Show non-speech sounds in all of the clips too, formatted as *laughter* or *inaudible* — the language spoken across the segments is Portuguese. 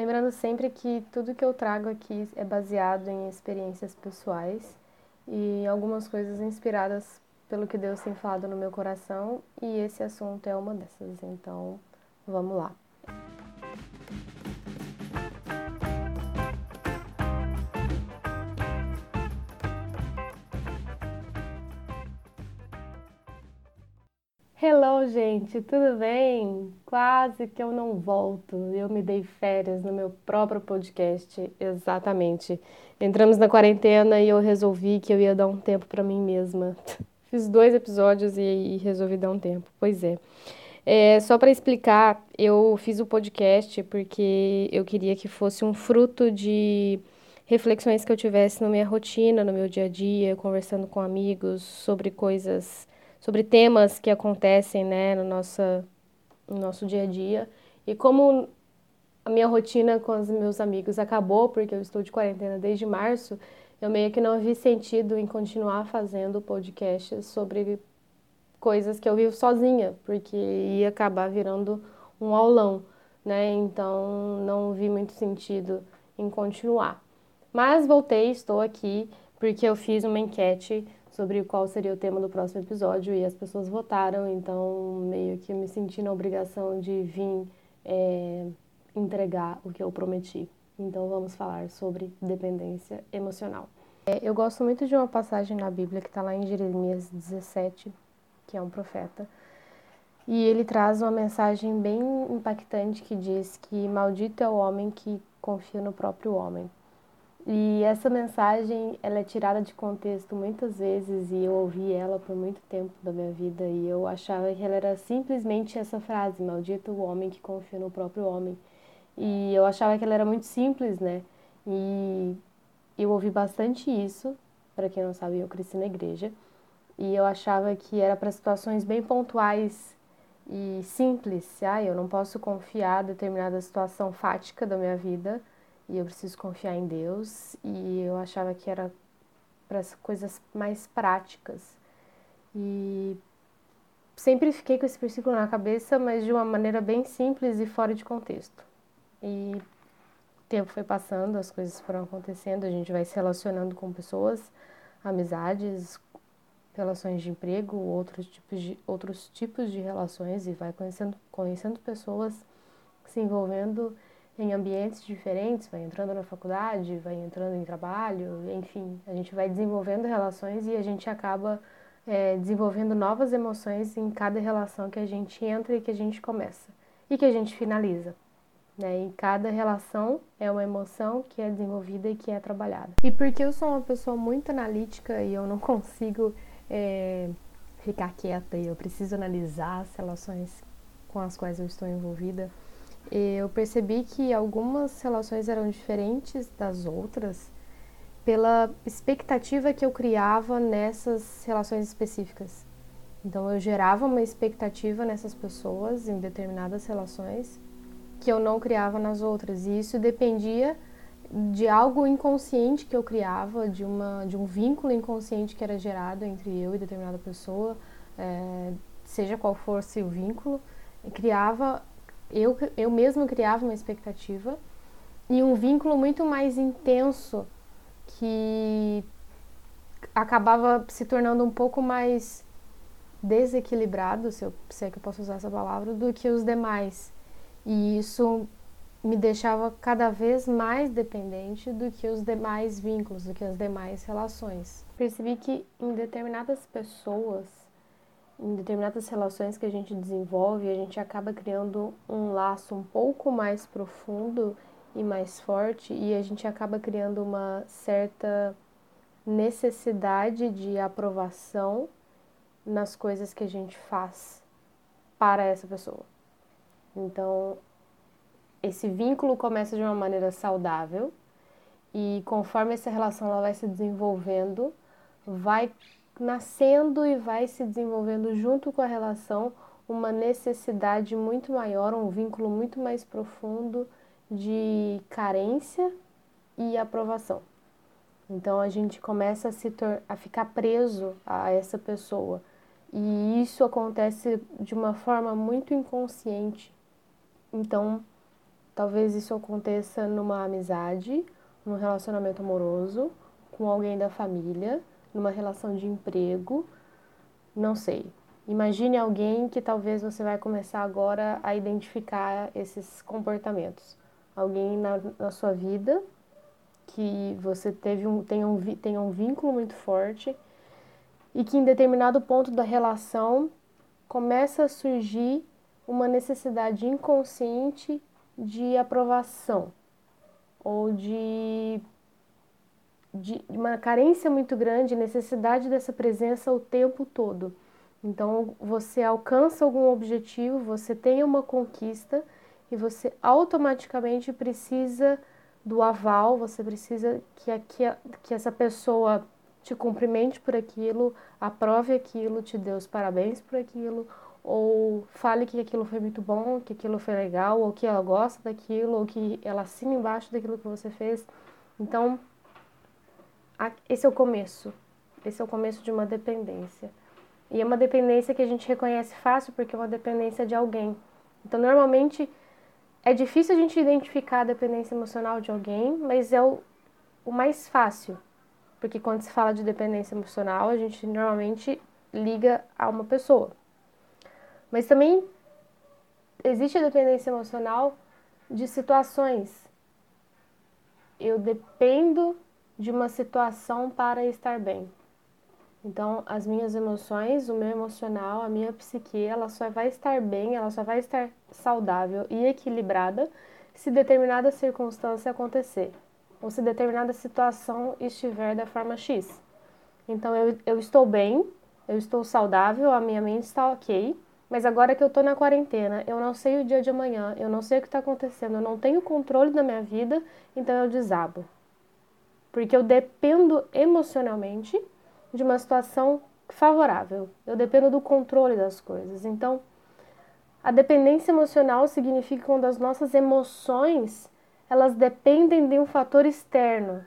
Lembrando sempre que tudo que eu trago aqui é baseado em experiências pessoais e algumas coisas inspiradas pelo que Deus tem falado no meu coração, e esse assunto é uma dessas. Então, vamos lá. Hello, gente, tudo bem? Quase que eu não volto. Eu me dei férias no meu próprio podcast, exatamente. Entramos na quarentena e eu resolvi que eu ia dar um tempo para mim mesma. *laughs* Fiz dois episódios e, resolvi dar um tempo. Pois é. é só para explicar, eu fiz o podcast porque eu queria que fosse um fruto de reflexões que eu tivesse na minha rotina, no meu dia a dia, conversando com amigos sobre coisas sobre temas que acontecem né, no, nossa, no nosso dia a dia. E como a minha rotina com os meus amigos acabou, porque eu estou de quarentena desde março, eu meio que não vi sentido em continuar fazendo podcasts sobre coisas que eu vivo sozinha, porque ia acabar virando um aulão, né? Então não vi muito sentido em continuar. Mas voltei, estou aqui porque eu fiz uma enquete sobre qual seria o tema do próximo episódio e as pessoas votaram, então meio que me senti na obrigação de vir é, entregar o que eu prometi. Então vamos falar sobre dependência emocional. É, eu gosto muito de uma passagem na Bíblia que está lá em Jeremias 17, que é um profeta, e ele traz uma mensagem bem impactante que diz que maldito é o homem que confia no próprio homem. E essa mensagem, ela é tirada de contexto muitas vezes e eu ouvi ela por muito tempo da minha vida e eu achava que ela era simplesmente essa frase, maldito o homem que confia no próprio homem. E eu achava que ela era muito simples, né? E eu ouvi bastante isso, para quem não sabe, eu cresci na igreja, e eu achava que era para situações bem pontuais e simples. Ah, eu não posso confiar determinada situação fática da minha vida e eu preciso confiar em Deus e eu achava que era para as coisas mais práticas. E sempre fiquei com esse versículo na cabeça, mas de uma maneira bem simples e fora de contexto. E o tempo foi passando, as coisas foram acontecendo, a gente vai se relacionando com pessoas, amizades, relações de emprego, outros tipos de, outros tipos de relações e vai conhecendo, conhecendo pessoas, se envolvendo em ambientes diferentes, vai entrando na faculdade, vai entrando em trabalho, enfim, a gente vai desenvolvendo relações e a gente acaba é, desenvolvendo novas emoções em cada relação que a gente entra e que a gente começa e que a gente finaliza. Né? E cada relação é uma emoção que é desenvolvida e que é trabalhada. E porque eu sou uma pessoa muito analítica e eu não *laughs* consigo é, ficar quieta e eu preciso analisar as relações com as quais eu estou envolvida, eu percebi que algumas relações eram diferentes das outras pela expectativa que eu criava nessas relações específicas. Então eu gerava uma expectativa nessas pessoas em determinadas relações que eu não criava nas outras, e isso dependia de algo inconsciente que eu criava, de, uma, de um vínculo inconsciente que era gerado entre eu e determinada pessoa, é, seja qual fosse o vínculo, criava eu, eu mesma criava uma expectativa e um vínculo muito mais intenso que acabava se tornando um pouco mais desequilibrado, se, eu, se é que eu posso usar essa palavra, do que os demais. E isso me deixava cada vez mais dependente do que os demais vínculos, do que as demais relações. Percebi que em determinadas pessoas em determinadas relações que a gente desenvolve, a gente acaba criando um laço um pouco mais profundo e mais forte e a gente acaba criando uma certa necessidade de aprovação nas coisas que a gente faz para essa pessoa. Então, esse vínculo começa de uma maneira saudável e conforme essa relação ela vai se desenvolvendo, vai nascendo e vai se desenvolvendo junto com a relação uma necessidade muito maior, um vínculo muito mais profundo de carência e aprovação. Então a gente começa a se a ficar preso a essa pessoa. E isso acontece de uma forma muito inconsciente. Então, Talvez isso aconteça numa amizade, num relacionamento amoroso, com alguém da família, numa relação de emprego, não sei. Imagine alguém que talvez você vai começar agora a identificar esses comportamentos. Alguém na, na sua vida que você teve um, tem, um, tem um vínculo muito forte e que em determinado ponto da relação começa a surgir uma necessidade inconsciente de aprovação ou de, de uma carência muito grande, necessidade dessa presença o tempo todo. Então você alcança algum objetivo, você tem uma conquista e você automaticamente precisa do aval, você precisa que, que, que essa pessoa te cumprimente por aquilo, aprove aquilo, te dê os parabéns por aquilo, ou fale que aquilo foi muito bom, que aquilo foi legal, ou que ela gosta daquilo, ou que ela assina embaixo daquilo que você fez. Então, esse é o começo. Esse é o começo de uma dependência. E é uma dependência que a gente reconhece fácil porque é uma dependência de alguém. Então, normalmente, é difícil a gente identificar a dependência emocional de alguém, mas é o, o mais fácil. Porque quando se fala de dependência emocional, a gente normalmente liga a uma pessoa. Mas também existe a dependência emocional de situações. Eu dependo de uma situação para estar bem. Então, as minhas emoções, o meu emocional, a minha psique, ela só vai estar bem, ela só vai estar saudável e equilibrada se determinada circunstância acontecer ou se determinada situação estiver da forma X. Então, eu, eu estou bem, eu estou saudável, a minha mente está ok, mas agora que eu estou na quarentena, eu não sei o dia de amanhã, eu não sei o que está acontecendo, eu não tenho controle da minha vida, então eu desabo. Porque eu dependo emocionalmente de uma situação favorável. Eu dependo do controle das coisas. Então, a dependência emocional significa quando as nossas emoções elas dependem de um fator externo.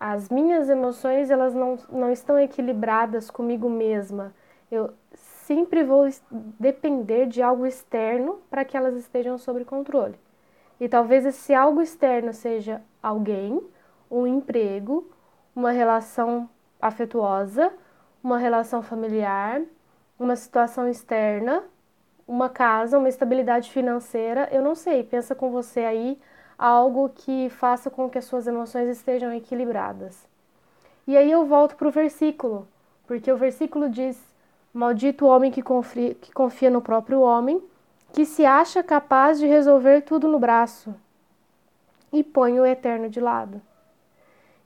As minhas emoções elas não, não estão equilibradas comigo mesma. Eu sempre vou depender de algo externo para que elas estejam sob controle. E talvez esse algo externo seja alguém, um emprego, uma relação afetuosa, uma relação familiar, uma situação externa, uma casa, uma estabilidade financeira, eu não sei, pensa com você aí algo que faça com que as suas emoções estejam equilibradas. E aí eu volto para o versículo, porque o versículo diz: Maldito o homem que que confia no próprio homem, que se acha capaz de resolver tudo no braço e põe o eterno de lado.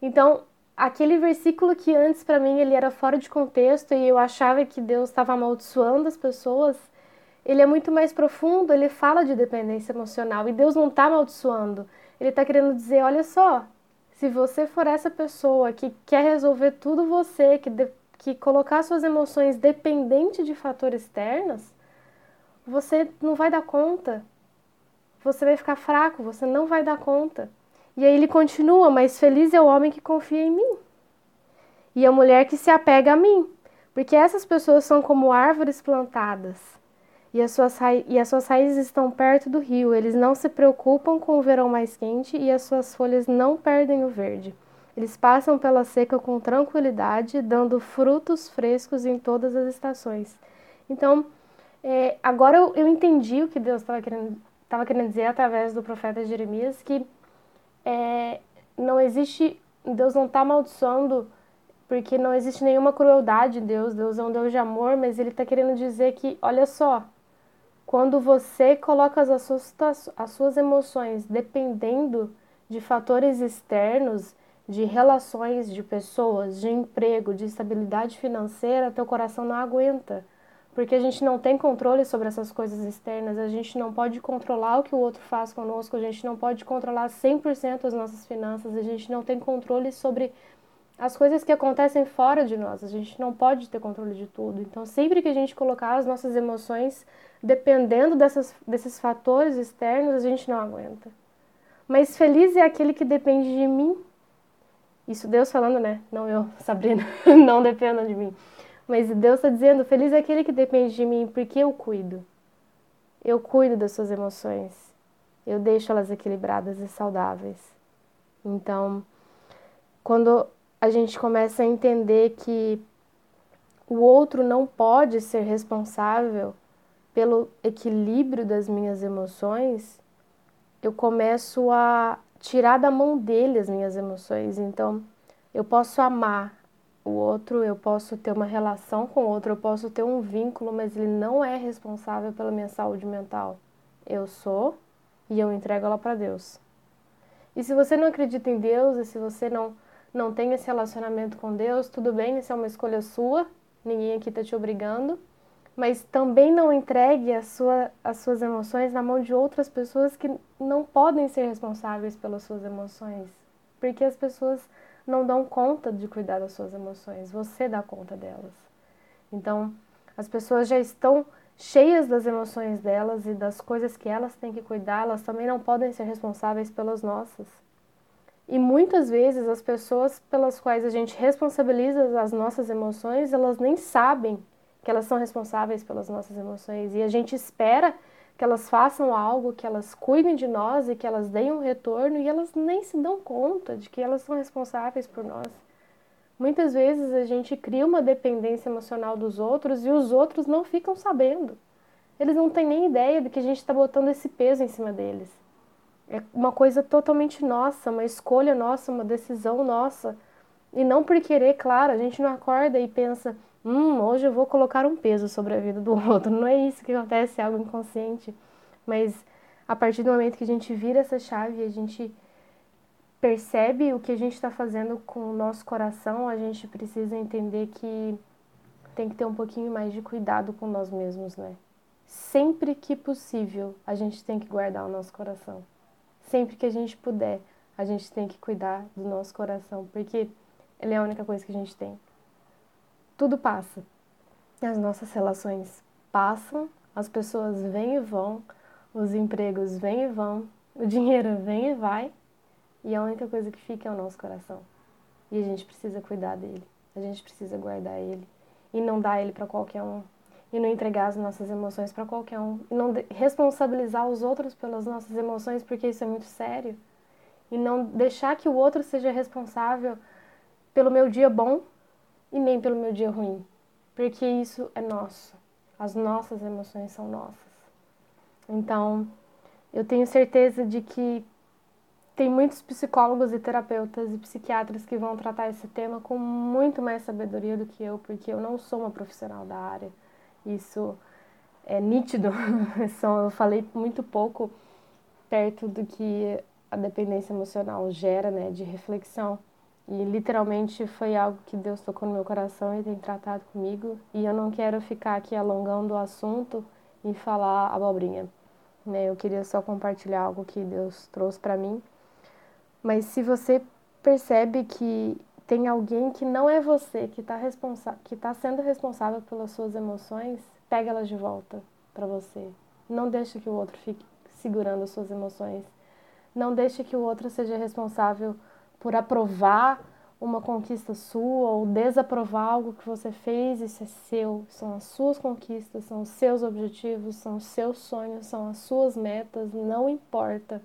Então, aquele versículo que antes para mim ele era fora de contexto e eu achava que Deus estava amaldiçoando as pessoas, ele é muito mais profundo, ele fala de dependência emocional e Deus não está amaldiçoando. Ele está querendo dizer, olha só, se você for essa pessoa que quer resolver tudo você, que, de, que colocar suas emoções dependente de fatores externos, você não vai dar conta. Você vai ficar fraco, você não vai dar conta. E aí ele continua: Mas feliz é o homem que confia em mim, e a mulher que se apega a mim, porque essas pessoas são como árvores plantadas, e as suas, e as suas raízes estão perto do rio. Eles não se preocupam com o verão mais quente, e as suas folhas não perdem o verde. Eles passam pela seca com tranquilidade, dando frutos frescos em todas as estações. Então, é, agora eu, eu, entendi o que Deus estava querendo, querendo dizer através do profeta Jeremias, que é, não existe, Deus não está amaldiçoando porque não existe nenhuma crueldade em Deus, Deus é um Deus de amor, mas Ele está querendo dizer que, olha só, quando você coloca as suas, as suas emoções dependendo de fatores externos, de relações, de pessoas, de emprego, de estabilidade financeira, teu coração não aguenta porque a gente não tem controle sobre essas coisas externas, a gente não pode controlar o que o outro faz conosco, a gente não pode controlar 100% as nossas finanças, a gente não tem controle sobre as coisas que acontecem fora de nós, a gente não pode ter controle de tudo. Então, sempre que a gente colocar as nossas emoções dependendo dessas, desses fatores externos, a gente não aguenta. Mas feliz é aquele que depende de mim. Isso Deus falando, né? Não eu, *laughs* Sabrina, não dependa de mim. Mas Deus está dizendo: feliz é aquele que depende de mim, porque eu cuido. Eu cuido das suas emoções. eu deixo elas equilibradas e saudáveis. Então, quando a gente começa a entender que o outro não pode ser responsável pelo equilíbrio das minhas emoções, eu começo a tirar da mão dele as minhas emoções. Então, eu posso amar o outro, eu posso ter uma relação com o outro, eu posso ter um vínculo, mas ele não é responsável pela minha saúde mental. Eu sou e eu entrego ela para Deus. E se você não acredita em Deus e se você não não tem esse relacionamento com Deus, tudo bem, isso é uma escolha sua, ninguém aqui está te obrigando, mas também não entregue a sua, as suas emoções na mão de outras pessoas que não podem ser responsáveis pelas suas emoções, porque as pessoas não dão conta de cuidar das suas emoções, você dá conta delas. Então, as pessoas já estão cheias das emoções delas e das coisas que elas têm que cuidar, elas também não podem ser responsáveis pelas nossas. E muitas vezes as pessoas pelas quais a gente responsabiliza as nossas emoções, elas nem sabem que elas são responsáveis pelas nossas emoções. E a gente espera que elas façam algo, que elas cuidem de nós e que elas deem um retorno e elas nem se dão conta de que elas são responsáveis por nós. Muitas vezes a gente cria uma dependência emocional dos outros e os outros não ficam sabendo. Eles não têm nem ideia de que a gente está botando esse peso em cima deles. É uma coisa totalmente nossa, uma escolha nossa, uma decisão nossa. E não por querer, claro, a gente não acorda e pensa, hum, hoje eu vou colocar um peso sobre a vida do *laughs* outro. Não é isso que acontece, é algo inconsciente. Mas a partir do momento que a gente vira essa chave, a gente percebe o que a gente está fazendo com o nosso coração, a gente precisa entender que tem que ter um pouquinho mais de cuidado com nós mesmos, né? Sempre que possível, a gente tem que guardar o nosso coração sempre que a gente puder, a gente tem que cuidar do nosso coração, porque ele é a única coisa que a gente tem. Tudo passa. As nossas relações passam, as pessoas vêm e vão, os empregos vêm e vão, o dinheiro vem e vai, e a única coisa que fica é o nosso coração. E a gente precisa cuidar dele, a gente precisa guardar ele e não dar ele para qualquer um e não entregar as nossas emoções para qualquer um, e não responsabilizar os outros pelas nossas emoções, porque isso é muito sério, e não deixar que o outro seja responsável pelo meu dia bom e nem pelo meu dia ruim, porque isso é nosso. As nossas emoções são nossas. Então, eu tenho certeza de que tem muitos psicólogos e terapeutas e psiquiatras que vão tratar esse tema com muito mais sabedoria do que eu, porque eu não sou uma profissional da área. Isso é nítido. *laughs* eu falei muito pouco perto do que a dependência emocional gera, né, de reflexão. E literalmente foi algo que Deus tocou no meu coração e tem tratado comigo. E eu não quero ficar aqui alongando o assunto e falar abobrinha. Né? Eu queria só compartilhar algo que Deus trouxe para mim. Mas se você percebe que tem alguém que não é você, que está que tá sendo responsável pelas suas emoções, pega elas de volta para você. Não deixe que o outro fique segurando as suas emoções. Não deixe que o outro seja responsável por aprovar uma conquista sua ou desaprovar algo que você fez, isso é seu, são as suas conquistas, são os seus objetivos, são os seus sonhos, são as suas metas, não importa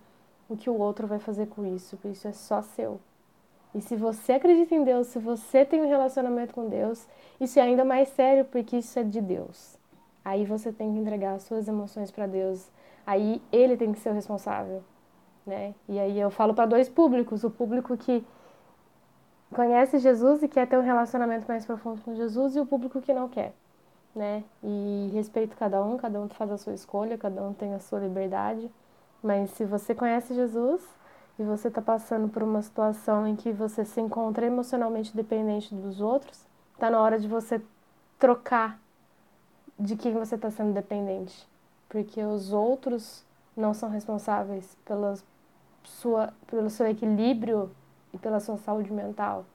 o que o outro vai fazer com isso, porque isso é só seu. E se você acredita em Deus, se você tem um relacionamento com Deus, isso é ainda mais sério porque isso é de Deus. Aí você tem que entregar as suas emoções para Deus. Aí ele tem que ser o responsável, né? E aí eu falo para dois públicos, o público que conhece Jesus e quer ter um relacionamento mais profundo com Jesus e o público que não quer, né? E respeito cada um, cada um faz a sua escolha, cada um tem a sua liberdade. Mas se você conhece Jesus, e você está passando por uma situação em que você se encontra emocionalmente dependente dos outros, está na hora de você trocar de quem você está sendo dependente, porque os outros não são responsáveis pela sua, pelo seu equilíbrio e pela sua saúde mental,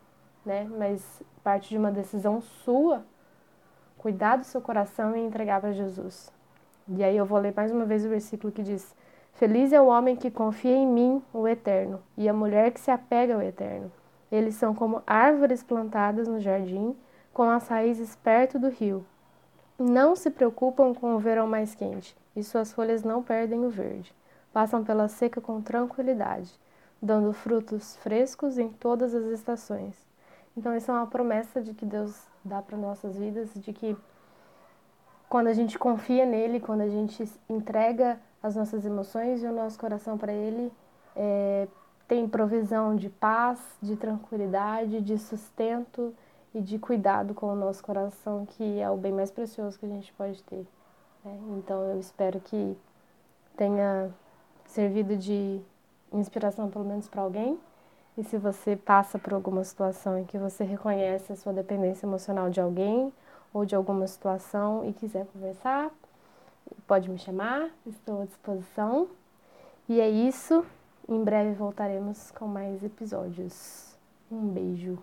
né? Mas parte de uma decisão sua, cuidar do seu coração e entregar para Jesus. E aí eu vou ler mais uma vez o versículo que diz: Feliz é o homem que confia em mim, o Eterno, e a mulher que se apega ao Eterno. Eles são como árvores plantadas no jardim, com as raízes perto do rio. Não se preocupam com o verão mais quente, e suas folhas não perdem o verde. Passam pela seca com tranquilidade, dando frutos frescos em todas as estações. Então, isso é uma promessa de que Deus dá para nossas vidas, de que quando a gente confia nele, quando a gente entrega as nossas emoções e o nosso coração para ele, é, tem provisão de paz, de tranquilidade, de sustento e de cuidado com o nosso coração, que é o bem mais precioso que a gente pode ter. Né? Então eu espero que tenha servido de inspiração pelo menos para alguém. E se você passa por alguma situação em que você reconhece a sua dependência emocional de alguém ou de alguma situação e quiser conversar, pode me chamar, estou à disposição. E é isso. Em breve voltaremos com mais episódios. Um beijo.